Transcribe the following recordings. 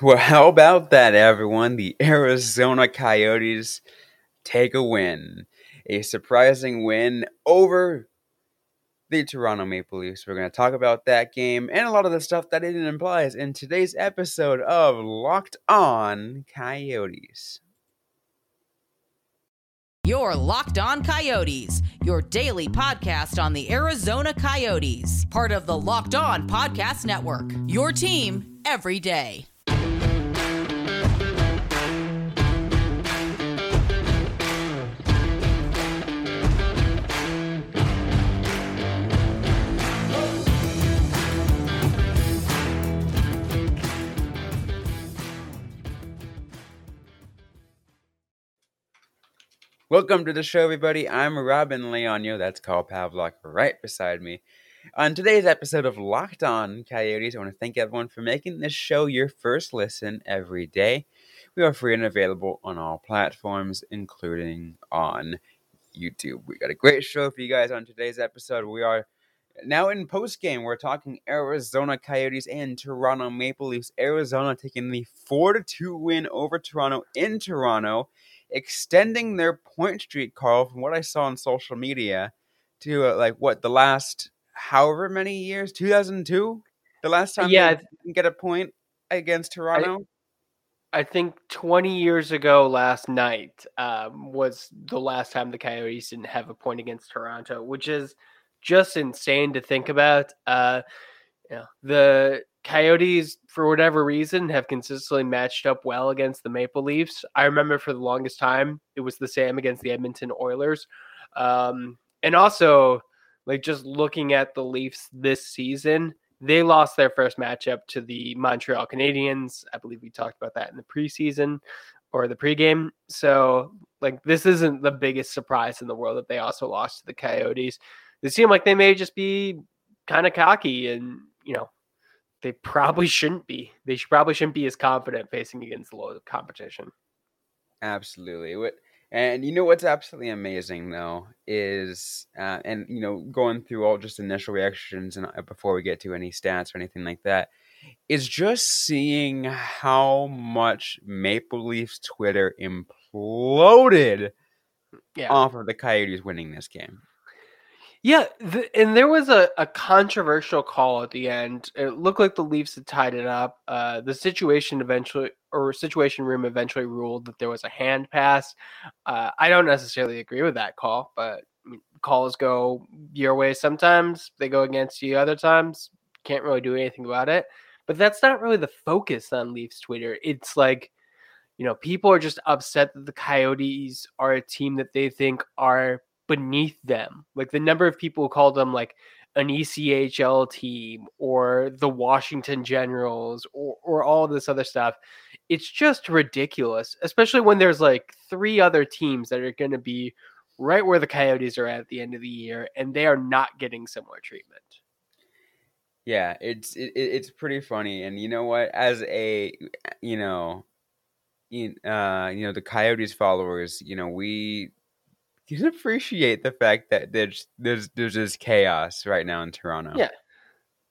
Well, how about that, everyone? The Arizona Coyotes take a win. A surprising win over the Toronto Maple Leafs. We're going to talk about that game and a lot of the stuff that it implies in today's episode of Locked On Coyotes. Your Locked On Coyotes, your daily podcast on the Arizona Coyotes, part of the Locked On Podcast Network. Your team every day. Welcome to the show, everybody. I'm Robin Leonio. That's Carl Pavlock right beside me. On today's episode of Locked On Coyotes, I want to thank everyone for making this show your first listen every day. We are free and available on all platforms, including on YouTube. We got a great show for you guys on today's episode. We are now in post game. We're talking Arizona Coyotes and Toronto Maple Leafs. Arizona taking the 4 2 win over Toronto in Toronto extending their point streak, Carl, from what I saw on social media, to uh, like what the last however many years, two thousand two, the last time yeah, they didn't get a point against Toronto. I, I think twenty years ago, last night um, was the last time the Coyotes didn't have a point against Toronto, which is just insane to think about. Uh, you know, the Coyotes, for whatever reason, have consistently matched up well against the Maple Leafs. I remember for the longest time it was the same against the Edmonton Oilers. Um, and also, like just looking at the Leafs this season, they lost their first matchup to the Montreal Canadiens. I believe we talked about that in the preseason or the pregame. So, like, this isn't the biggest surprise in the world that they also lost to the Coyotes. They seem like they may just be kind of cocky and, you know, they probably shouldn't be. They should, probably shouldn't be as confident facing against the low competition. Absolutely. And you know what's absolutely amazing though is uh, and you know going through all just initial reactions and uh, before we get to any stats or anything like that is just seeing how much Maple Leafs Twitter imploded Yeah. off of the Coyotes winning this game. Yeah, and there was a, a controversial call at the end. It looked like the Leafs had tied it up. Uh, the situation eventually, or situation room eventually ruled that there was a hand pass. Uh, I don't necessarily agree with that call, but calls go your way sometimes. They go against you other times. Can't really do anything about it. But that's not really the focus on Leafs Twitter. It's like, you know, people are just upset that the Coyotes are a team that they think are beneath them. Like the number of people who call them like an ECHL team or the Washington Generals or, or all this other stuff. It's just ridiculous, especially when there's like three other teams that are going to be right where the Coyotes are at, the end of the year, and they are not getting similar treatment. Yeah, it's it, it's pretty funny, and you know what? As a you know, in, uh, you know the Coyotes followers, you know we can appreciate the fact that there's there's there's just chaos right now in Toronto. Yeah,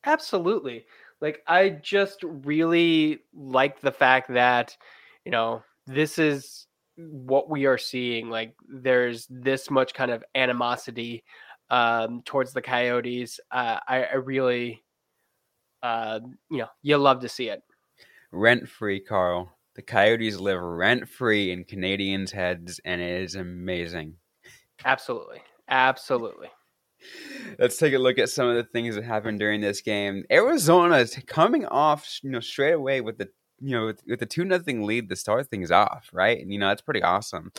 absolutely. Like I just really like the fact that you know this is what we are seeing. Like there's this much kind of animosity um, towards the Coyotes. Uh, I, I really, uh, you know, you love to see it. rent free, Carl. The Coyotes live rent free in Canadians' heads, and it is amazing. Absolutely, absolutely. Let's take a look at some of the things that happened during this game. Arizona is coming off, you know, straight away with the, you know, with, with the two nothing lead to start things off, right? And you know that's pretty awesome.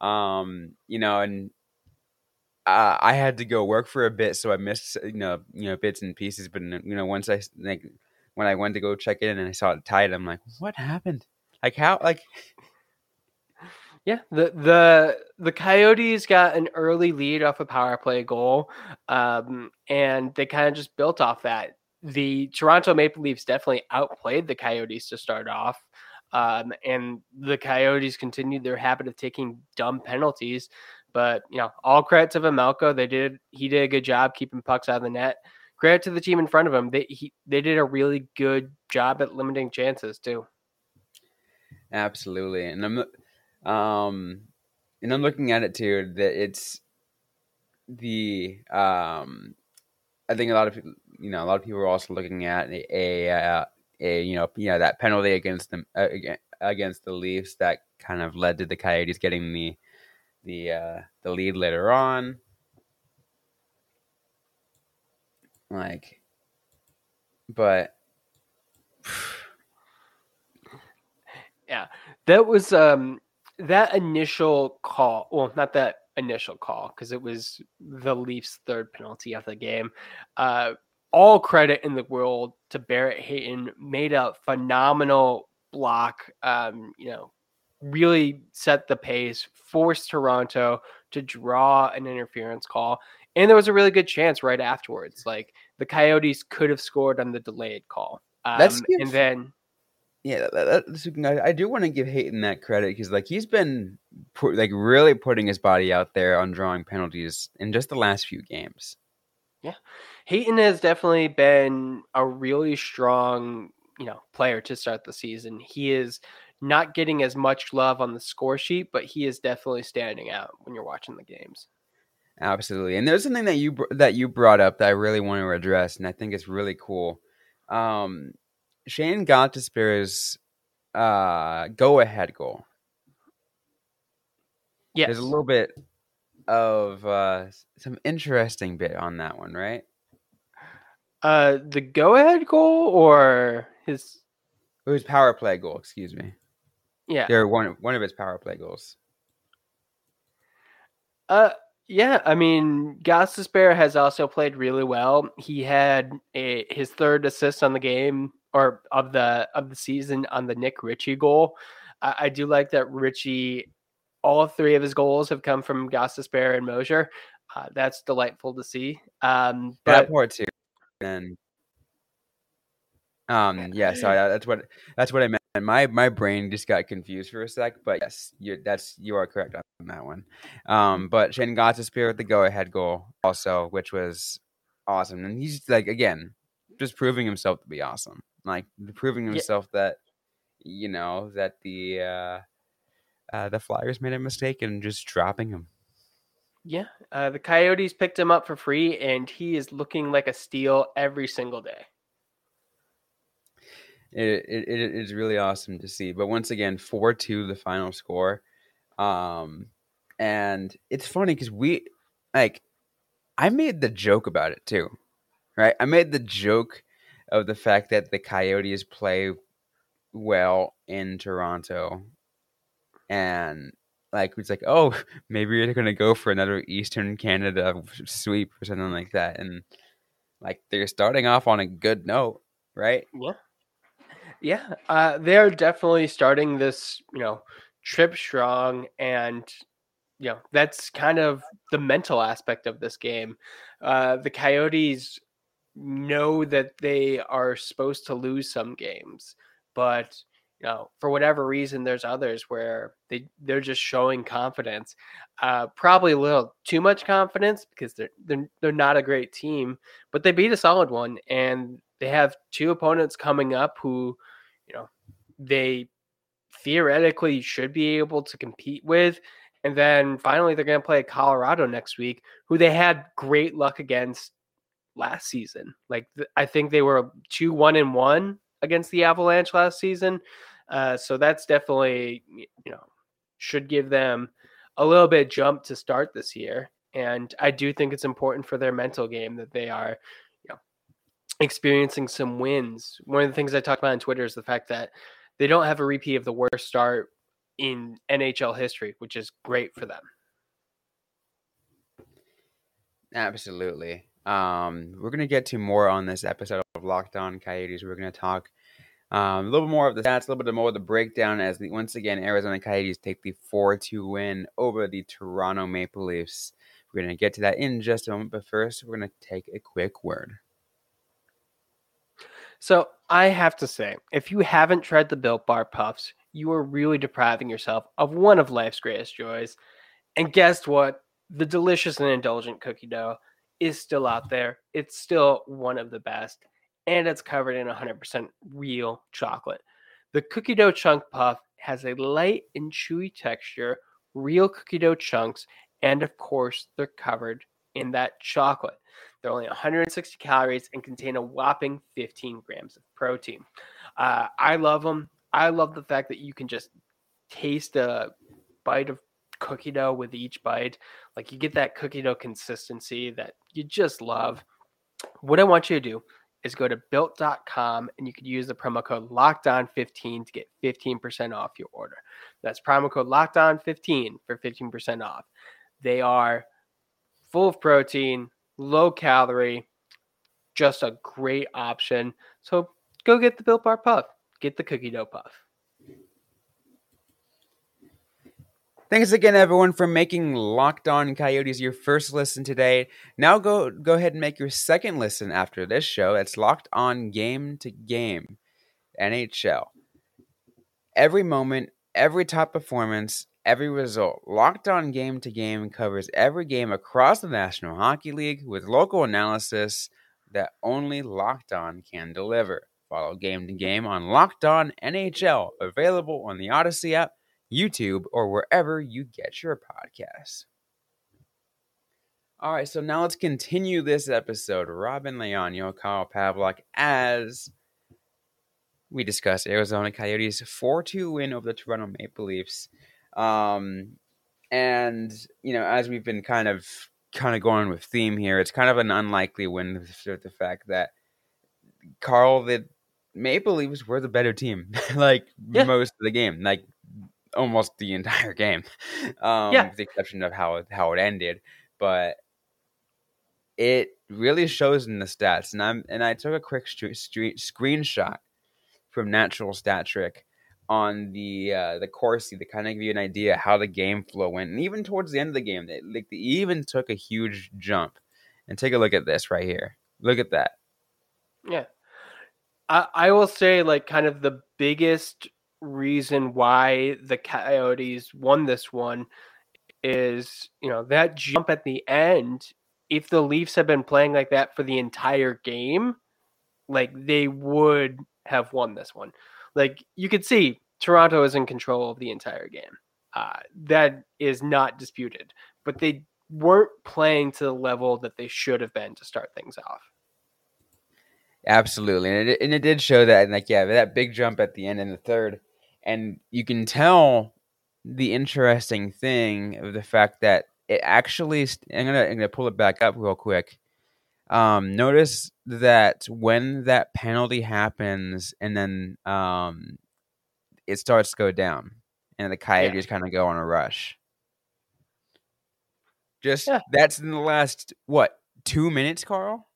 Um, you know, and uh, I had to go work for a bit, so I missed, you know, you know, bits and pieces. But you know, once I like when I went to go check in and I saw it tied, I'm like, what happened? Like how? Like Yeah, the the the Coyotes got an early lead off a power play goal, um, and they kind of just built off that. The Toronto Maple Leafs definitely outplayed the Coyotes to start off, um, and the Coyotes continued their habit of taking dumb penalties. But you know, all credit to Vejmelka. They did he did a good job keeping pucks out of the net. Credit to the team in front of him. They he, they did a really good job at limiting chances too. Absolutely, and I'm um, and I'm looking at it too that it's the um, I think a lot of people, you know, a lot of people are also looking at a, a, uh, a you know, you know that penalty against them uh, against the Leafs that kind of led to the Coyotes getting the the uh, the lead later on. Like, but yeah, that was um that initial call. Well, not that initial call because it was the Leafs' third penalty of the game. Uh, all credit in the world to Barrett Hayton. Made a phenomenal block. Um, you know, really set the pace, forced Toronto to draw an interference call. And there was a really good chance right afterwards. Like the Coyotes could have scored on the delayed call. Um, and then yeah, that, that, I do want to give Hayton that credit because like he's been put, like really putting his body out there on drawing penalties in just the last few games. Yeah, Hayton has definitely been a really strong you know player to start the season. He is not getting as much love on the score sheet, but he is definitely standing out when you're watching the games. Absolutely, and there's something that you that you brought up that I really want to address, and I think it's really cool. Um, Shayne Gostisbehere's uh, go ahead goal. Yes. There's a little bit of uh, some interesting bit on that one, right? Uh, the go ahead goal or his it was power play goal, excuse me. Yeah. They're one one of his power play goals. Uh yeah, I mean, Gostisbehere has also played really well. He had a, his third assist on the game or of the of the season on the Nick Ritchie goal. I, I do like that Ritchie. All three of his goals have come from Gostisbehere and Moser. Uh, that's delightful to see. Um, but, that part too. And um, yeah, sorry, that's what that's what I meant. My my brain just got confused for a sec, but yes, you that's you are correct on that one. Um, but Shayne Gostisbehere with the go ahead goal also, which was awesome, and he's like again, just proving himself to be awesome like proving himself yeah. that you know that the uh, uh, the Flyers made a mistake and just dropping him. Yeah, uh, the Coyotes picked him up for free, and he is looking like a steal every single day. It, it, it is really awesome to see. But once again, four two the final score, um, and it's funny because we like I made the joke about it too, right? I made the joke of the fact that the Coyotes play well in Toronto, and like it's like, oh, maybe you're gonna go for another Eastern Canada sweep or something like that, and like they're starting off on a good note, right? Yeah, yeah, uh, they're definitely starting this, you know, trip strong, and you know that's kind of the mental aspect of this game. Uh, the Coyotes know that they are supposed to lose some games, but you know, for whatever reason, there's others where they they're just showing confidence, uh, probably a little too much confidence because they're they're they're not a great team, but they beat a solid one, and they have two opponents coming up who, you know, they theoretically should be able to compete with. And then finally, they're going to play Colorado next week, who they had great luck against last season. Like th- I think they were two one and one against the Avalanche last season. Uh, so that's definitely you know should give them a little bit jump to start this year. And I do think it's important for their mental game that they are, you know, experiencing some wins. One of the things I talked about on Twitter is the fact that they don't have a repeat of the worst start in NHL history, which is great for them. Absolutely. Um, we're going to get to more on this episode of Locked On Coyotes. We're going to talk um, a little bit more of the stats, a little bit more of the breakdown as the, once again Arizona Coyotes take the 4 2 win over the Toronto Maple Leafs. We're going to get to that in just a moment, but first, we're going to take a quick word. So, I have to say, if you haven't tried the Built Bar Puffs, you are really depriving yourself of one of life's greatest joys. And guess what? The delicious and indulgent cookie dough is still out there. It's still one of the best, and it's covered in 100% real chocolate. The cookie dough chunk puff has a light and chewy texture, real cookie dough chunks, and of course, they're covered in that chocolate. They're only 160 calories and contain a whopping 15 grams of protein. Uh, I love them. I love the fact that you can just taste a bite of cookie dough with each bite. Like you get that cookie dough consistency that you just love. What I want you to do is go to built.com and you can use the promo code lockdown15 to get 15% off your order. That's promo code lockdown15 for 15% off. They are full of protein, low calorie, just a great option. So go get the Built Bar Puff, get the cookie dough puff. Thanks again, everyone, for making Locked On Coyotes your first listen today. Now go go ahead and make your second listen after this show. It's Locked On Game to Game, NHL. Every moment, every top performance, every result. Locked On Game to Game covers every game across the National Hockey League with local analysis that only Locked On can deliver. Follow Game to Game on Locked On NHL, available on the Odyssey app YouTube, or wherever you get your podcasts. All right, so now let's continue this episode. Robin Leonio, Kyle Pavlock, as we discuss Arizona Coyotes 4 2 win over the Toronto Maple Leafs. Um, and, you know, as we've been kind of kind of going with theme here, it's kind of an unlikely win with the fact that Carl, the Maple Leafs were the better team, like yeah. most of the game. Like almost the entire game, um, yeah. with the exception of how how it ended. But it really shows in the stats, and I'm and I took a quick st- st- screenshot from Natural Stat Trick on the uh, the Corsi to kind of give you an idea how the game flow went, and even towards the end of the game, they like they even took a huge jump. And take a look at this right here. Look at that. Yeah, I I will say like kind of the biggest reason why the Coyotes won this one is, you know, that jump at the end. If the Leafs had been playing like that for the entire game, like they would have won this one. Like you could see Toronto is in control of the entire game. Uh, that is not disputed, but they weren't playing to the level that they should have been to start things off. Absolutely, and it, and it did show that, and like yeah, that big jump at the end in the third and you can tell the interesting thing of the fact that it actually I'm gonna I'm gonna pull it back up real quick. Um, notice that when that penalty happens and then um, it starts to go down and the coyotes yeah. kind of go on a rush. Just yeah. that's in the last what two minutes, Carl?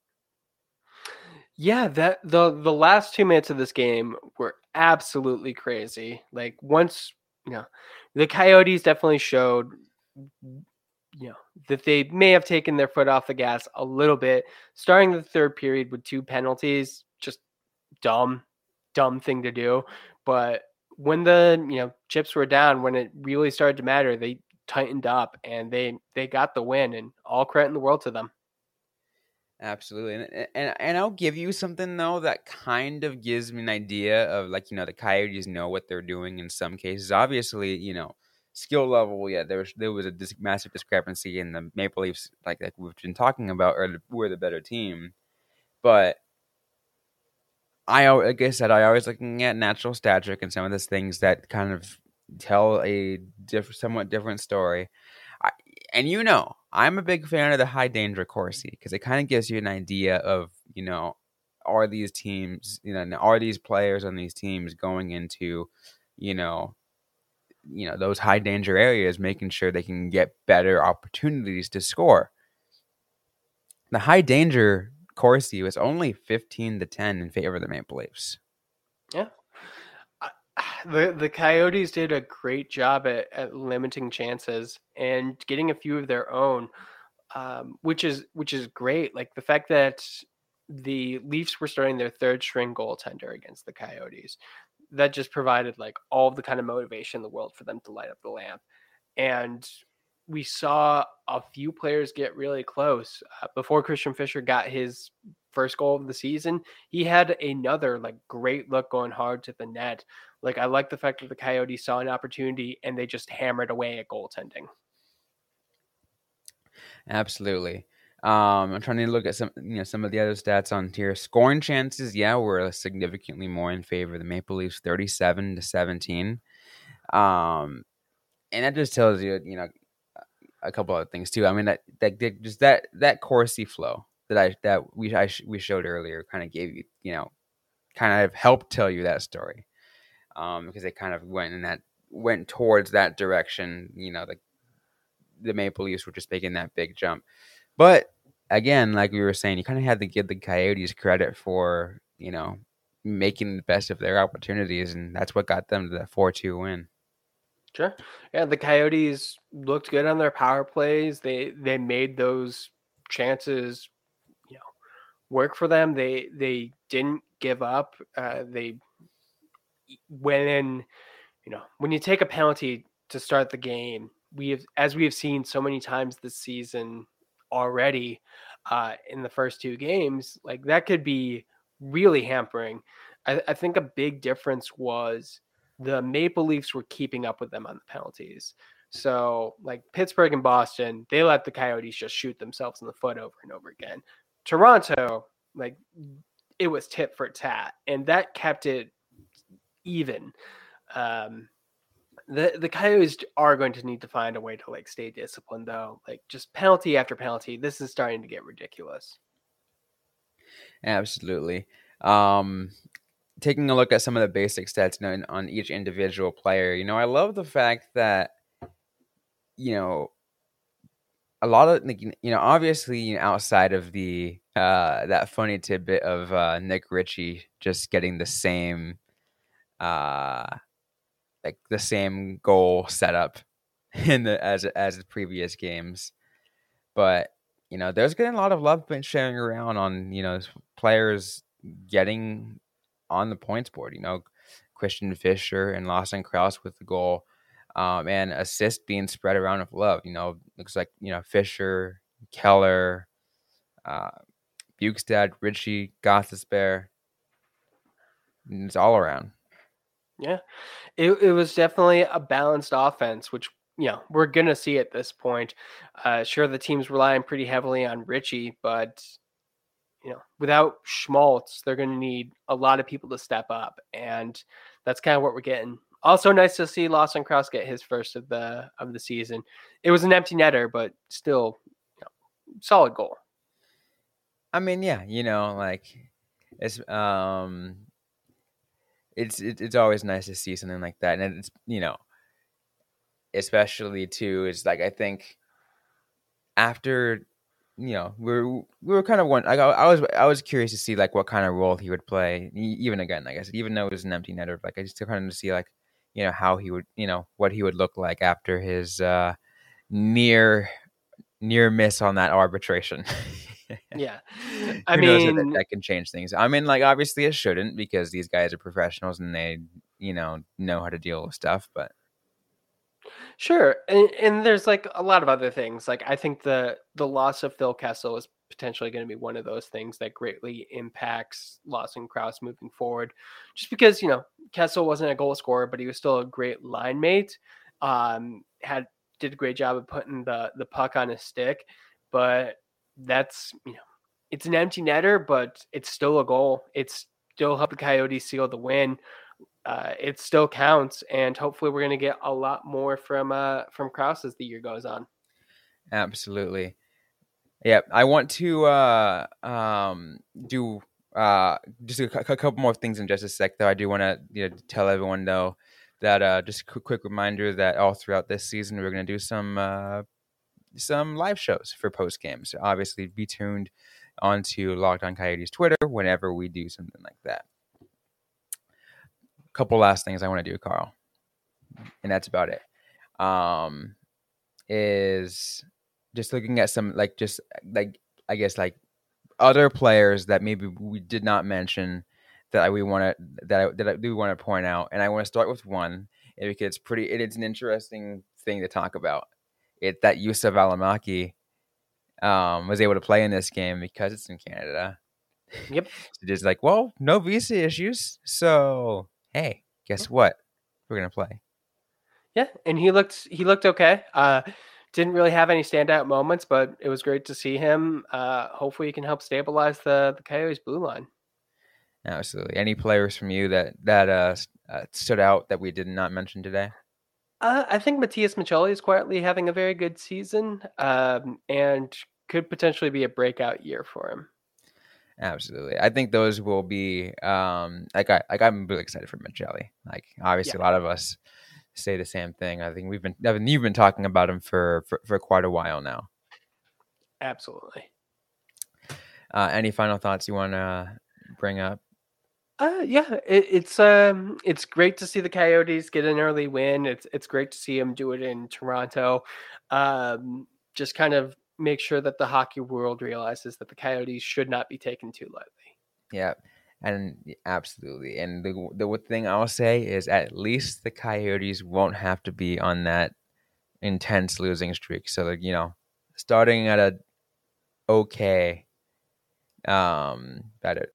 Yeah, that the the last two minutes of this game were absolutely crazy. Like once, you know, the Coyotes definitely showed you know that they may have taken their foot off the gas a little bit starting the third period with two penalties just dumb dumb thing to do but when the you know chips were down when it really started to matter they tightened up and they they got the win and all credit in the world to them Absolutely, and, and and I'll give you something though that kind of gives me an idea of like you know the Coyotes know what they're doing in some cases. Obviously, you know skill level, yeah, there was there was a dis- massive discrepancy in the Maple Leafs, like like we've been talking about, or we're the better team. But I like I said, I always looking at Natural Stat Trick and some of those things that kind of tell a different, somewhat different story. I, and you know, I'm a big fan of the high danger Corsi because it kind of gives you an idea of, you know, are these teams, you know, are these players on these teams going into, you know, you know, those high danger areas, making sure they can get better opportunities to score. The high danger Corsi was only 15 to 10 in favor of the Maple Leafs. Yeah. The the Coyotes did a great job at, at limiting chances and getting a few of their own, um, which is which is great. Like the fact that the Leafs were starting their third string goaltender against the Coyotes, that just provided like all the kind of motivation in the world for them to light up the lamp. And we saw a few players get really close uh, before Christian Fischer got his first goal of the season. He had another like great look going hard to the net. Like I like the fact that the Coyotes saw an opportunity and they just hammered away at goaltending. Absolutely. Um, I'm trying to look at some, you know, some of the other stats on here. Scoring chances, yeah, were significantly more in favor of the Maple Leafs, 37 to 17. Um, and that just tells you, you know, a couple other things too. I mean, that that just that that Corsi flow that I that we I we showed earlier kind of gave you, you know, kind of helped tell you that story, um, because it kind of went in that went towards that direction. You know, the the Maple Leafs were just making that big jump, but again, like we were saying, you kind of had to give the Coyotes credit for you know making the best of their opportunities, and that's what got them to the four two win. Sure. Yeah, the Coyotes looked good on their power plays. They they made those chances, work for them. They they didn't give up. Uh, they went in, you know, when you take a penalty to start the game, we have as we have seen so many times this season already uh, in the first two games, like that could be really hampering. I, I think a big difference was the Maple Leafs were keeping up with them on the penalties. So, like Pittsburgh and Boston, they let the Coyotes just shoot themselves in the foot over and over again. Toronto, like it was tit for tat, and that kept it even. Um, the the Coyotes are going to need to find a way to like stay disciplined, though. Like just penalty after penalty, this is starting to get ridiculous. Absolutely. Um, taking a look at some of the basic stats you know, on each individual player, you know, I love the fact that, you know, a lot of you know, obviously, you know, outside of the uh, that funny tidbit of uh, Nick Ritchie just getting the same, uh, like the same goal setup in the as as the previous games, but you know, there's getting a lot of love been sharing around on you know players getting on the points board. You know, Christian Fischer and Lawson Crouse with the goal, um, and assist being spread around with love. You know, looks like you know Fischer, Keller, uh, Bjugstad, Ritchie, Gostisbehere. It's all around. Yeah, it it was definitely a balanced offense, which you know we're gonna see at this point. Uh, sure, the team's relying pretty heavily on Ritchie, but you know, without Schmaltz, they're going to need a lot of people to step up, and that's kind of what we're getting. Also, nice to see Lawson Crouse get his first of the of the season. It was an empty netter, but still, you know, solid goal. I mean, yeah, you know, like it's um, it's it's always nice to see something like that, and it's you know, especially too is like I think after you know, we are we were kind of one. Like, I, I was I was curious to see like what kind of role he would play. Even again, like I said, even though it was an empty netter, like I just kind of to see like you know how he would you know what he would look like after his uh, near near miss on that arbitration. yeah, I mean that, that can change things. I mean, like obviously it shouldn't because these guys are professionals and they you know know how to deal with stuff, but Sure, and, and there's like a lot of other things. Like I think the the loss of Phil Kessel is potentially going to be one of those things that greatly impacts Lawson Crouse moving forward. Just because you know Kessel wasn't a goal scorer, but he was still a great line mate. Um, had did a great job of putting the the puck on his stick, but that's you know it's an empty netter, but it's still a goal. It's still the Coyotes seal the win uh, it still counts, and hopefully, we're going to get a lot more from uh, from Crouse as the year goes on. Absolutely. Yeah, I want to uh, um, do uh, just a, couple more things in just a sec. Though I do want to you know, tell everyone though that uh, just a quick reminder that all throughout this season we're going to do some uh, some live shows for post games. So obviously, be tuned onto Locked On Coyotes Twitter whenever we do something like that A couple last things I want to do, Carl, and that's about it. Um, is just looking at some like just like I guess like other players that maybe we did not mention that we want to that I, that I do want to point out, and I want to start with one because it's pretty. It is an interesting thing to talk about, it that Juuso Valimaki um, was able to play in this game because it's in Canada. Yep. so just like, well, no visa issues. So hey, guess what? We're gonna play. Yeah, and he looked he looked okay. Uh, didn't really have any standout moments, but it was great to see him. Uh, hopefully, he can help stabilize the the Coyotes blue line. Absolutely. Any players from you that that uh, uh, stood out that we did not mention today? Uh, I think Matias Maccelli is quietly having a very good season, um, and could potentially be a breakout year for him. Absolutely, I think those will be um, like I like I'm really excited for Maccelli. Like obviously, yeah. a lot of us say the same thing. I think we've been Evan, you've been talking about him for for, for quite a while now. Absolutely. Uh, any final thoughts you want to bring up? Uh, yeah, it, it's um, it's great to see the Coyotes get an early win. It's it's great to see them do it in Toronto. Um, just kind of make sure that the hockey world realizes that the Coyotes should not be taken too lightly. Yeah, and absolutely. And the the thing I'll say is, at least the Coyotes won't have to be on that intense losing streak. So, like you know, starting at a okay, um, better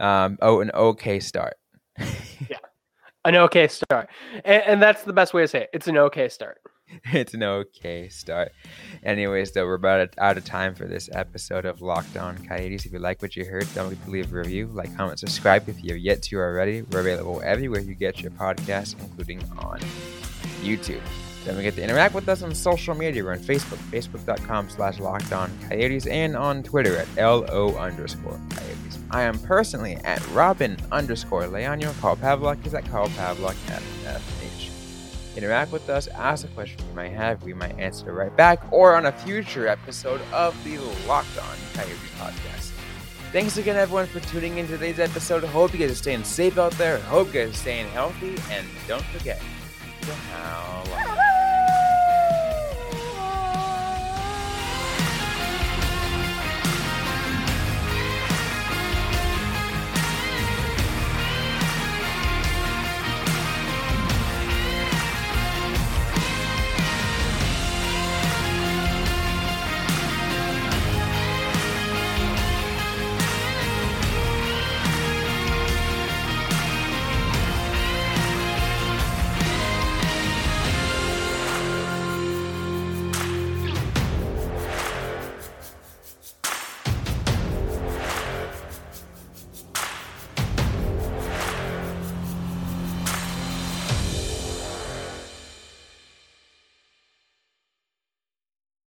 um, oh, an okay start. yeah, an okay start, and, and, that's the best way to say it. It's an okay start. it's an okay start. Anyways, though, we're about out of time for this episode of Locked On Coyotes. If you like what you heard, don't forget to leave a review, like, comment, subscribe if you have yet to already. We're available everywhere you get your podcasts, including on YouTube. Don't forget to interact with us on social media. We're on Facebook, facebook.com slash lockdown coyotes, and on Twitter at LO underscore coyotes. I am personally at Robin underscore Leonio. Carl Pavlock is at Carl Pavlock FFH. Interact with us, ask a question you might have. We might answer right back, or on a future episode of the Locked On Coyotes podcast. Thanks again, everyone, for tuning in today's episode. Hope you guys are staying safe out there. Hope you guys are staying healthy. And don't forget to howl